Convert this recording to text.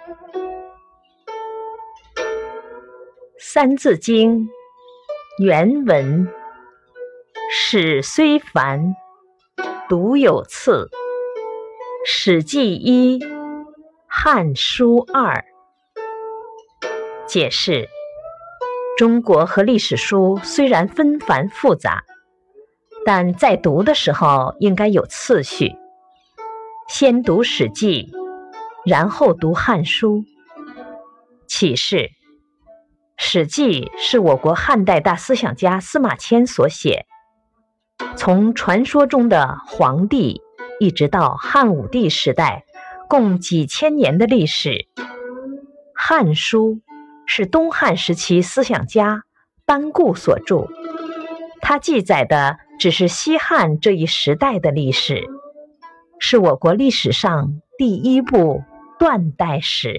《三字经》原文：史虽繁，读有次；《史记》一，《汉书》二。解释：中国和历史书虽然纷繁复杂，但在读的时候应该有次序，先读《史记》，然后读《汉书》。启示。《史记》是我国汉代大思想家司马迁所写，从传说中的黄帝一直到汉武帝时代，共几千年的历史。《汉书》是东汉时期思想家班固所著，它记载的只是西汉这一时代的历史，是我国历史上第一部断代史。